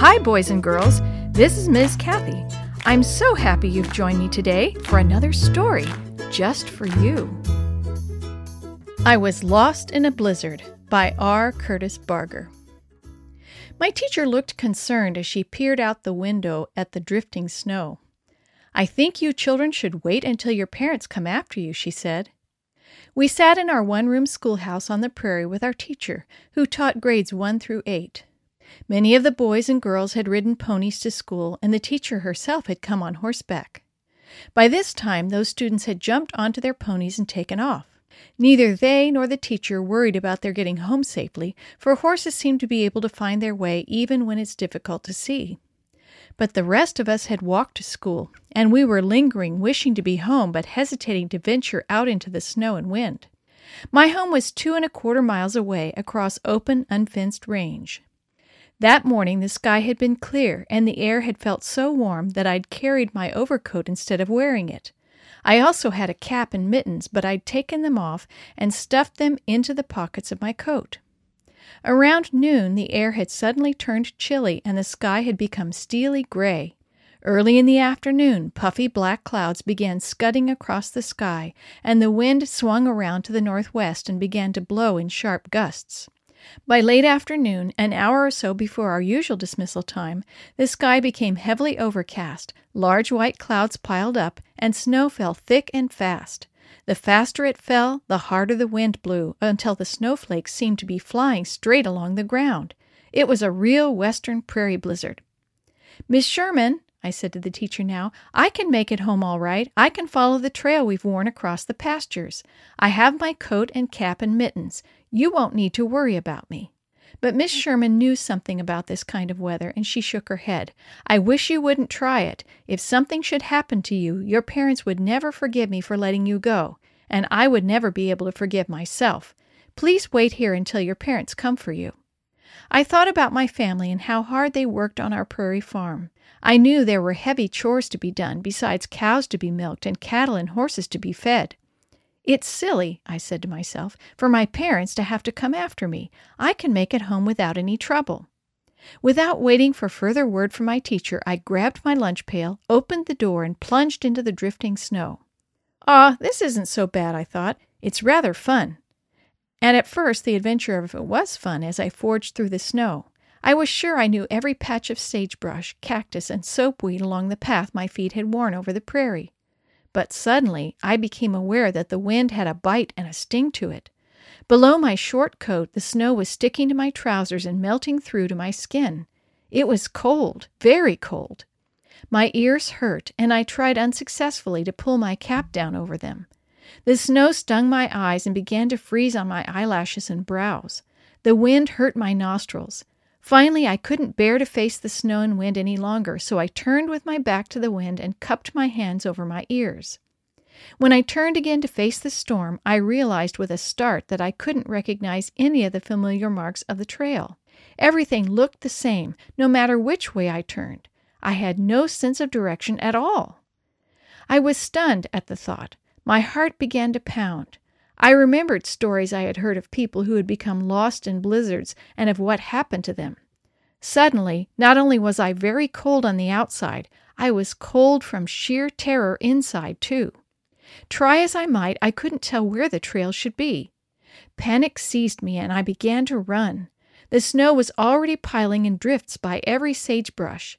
Hi, boys and girls. This is Ms. Kathy. I'm so happy you've joined me today for another story just for you. I Was Lost in a Blizzard by R. Curtis Barger. My teacher looked concerned as she peered out the window at the drifting snow. I think you children should wait until your parents come after you, she said. We sat in our one room schoolhouse on the prairie with our teacher, who taught grades 1 through 8. Many of the boys and girls had ridden ponies to school, and the teacher herself had come on horseback. By this time, those students had jumped onto their ponies and taken off. Neither they nor the teacher worried about their getting home safely, for horses seem to be able to find their way even when it's difficult to see. But the rest of us had walked to school, and we were lingering, wishing to be home, but hesitating to venture out into the snow and wind. My home was two and a quarter miles away across open, unfenced range. That morning the sky had been clear, and the air had felt so warm that I'd carried my overcoat instead of wearing it. I also had a cap and mittens, but I'd taken them off and stuffed them into the pockets of my coat. Around noon, the air had suddenly turned chilly and the sky had become steely gray. Early in the afternoon, puffy black clouds began scudding across the sky, and the wind swung around to the northwest and began to blow in sharp gusts. By late afternoon, an hour or so before our usual dismissal time, the sky became heavily overcast, large white clouds piled up, and snow fell thick and fast. The faster it fell, the harder the wind blew, until the snowflakes seemed to be flying straight along the ground. It was a real western prairie blizzard. Miss Sherman, I said to the teacher now, I can make it home all right. I can follow the trail we've worn across the pastures. I have my coat and cap and mittens. You won't need to worry about me. But Miss Sherman knew something about this kind of weather, and she shook her head. I wish you wouldn't try it. If something should happen to you, your parents would never forgive me for letting you go, and I would never be able to forgive myself. Please wait here until your parents come for you. I thought about my family and how hard they worked on our prairie farm. I knew there were heavy chores to be done, besides cows to be milked and cattle and horses to be fed. It's silly, I said to myself, for my parents to have to come after me. I can make it home without any trouble. Without waiting for further word from my teacher, I grabbed my lunch pail, opened the door, and plunged into the drifting snow. Ah, this isn't so bad, I thought. It's rather fun. And at first, the adventure of it was fun as I forged through the snow. I was sure I knew every patch of sagebrush, cactus, and soapweed along the path my feet had worn over the prairie. But suddenly I became aware that the wind had a bite and a sting to it. Below my short coat, the snow was sticking to my trousers and melting through to my skin. It was cold, very cold. My ears hurt, and I tried unsuccessfully to pull my cap down over them. The snow stung my eyes and began to freeze on my eyelashes and brows. The wind hurt my nostrils. Finally, I couldn't bear to face the snow and wind any longer, so I turned with my back to the wind and cupped my hands over my ears. When I turned again to face the storm, I realized with a start that I couldn't recognize any of the familiar marks of the trail. Everything looked the same, no matter which way I turned. I had no sense of direction at all. I was stunned at the thought. My heart began to pound. I remembered stories I had heard of people who had become lost in blizzards and of what happened to them. Suddenly, not only was I very cold on the outside, I was cold from sheer terror inside, too. Try as I might, I couldn't tell where the trail should be. Panic seized me and I began to run. The snow was already piling in drifts by every sagebrush.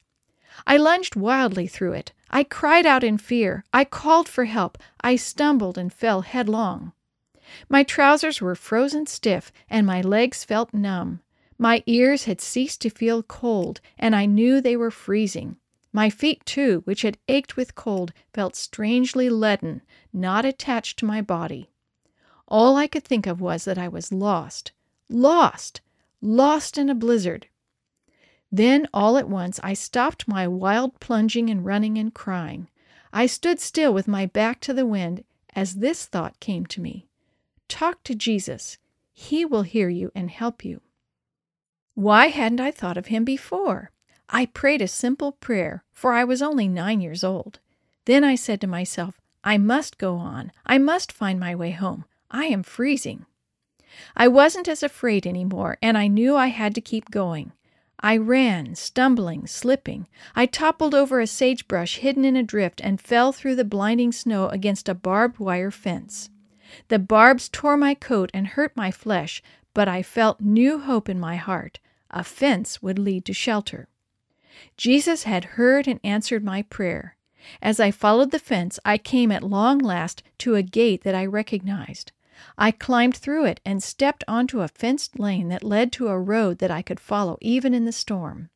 I lunged wildly through it. I cried out in fear. I called for help. I stumbled and fell headlong. My trousers were frozen stiff, and my legs felt numb. My ears had ceased to feel cold, and I knew they were freezing. My feet, too, which had ached with cold, felt strangely leaden, not attached to my body. All I could think of was that I was lost. Lost! Lost in a blizzard. Then, all at once, I stopped my wild plunging and running and crying. I stood still with my back to the wind as this thought came to me Talk to Jesus. He will hear you and help you. Why hadn't I thought of him before? I prayed a simple prayer, for I was only nine years old. Then I said to myself, I must go on. I must find my way home. I am freezing. I wasn't as afraid any more, and I knew I had to keep going. I ran, stumbling, slipping. I toppled over a sagebrush hidden in a drift and fell through the blinding snow against a barbed wire fence. The barbs tore my coat and hurt my flesh, but I felt new hope in my heart. A fence would lead to shelter. Jesus had heard and answered my prayer. As I followed the fence, I came at long last to a gate that I recognized. I climbed through it and stepped onto a fenced lane that led to a road that I could follow even in the storm.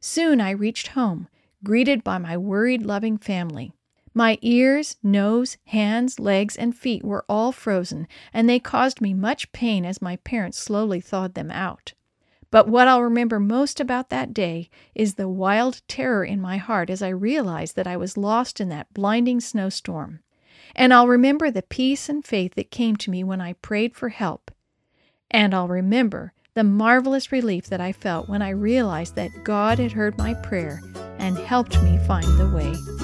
Soon I reached home, greeted by my worried, loving family. My ears, nose, hands, legs, and feet were all frozen, and they caused me much pain as my parents slowly thawed them out. But what I'll remember most about that day is the wild terror in my heart as I realized that I was lost in that blinding snowstorm. And I'll remember the peace and faith that came to me when I prayed for help. And I'll remember the marvelous relief that I felt when I realized that God had heard my prayer and helped me find the way.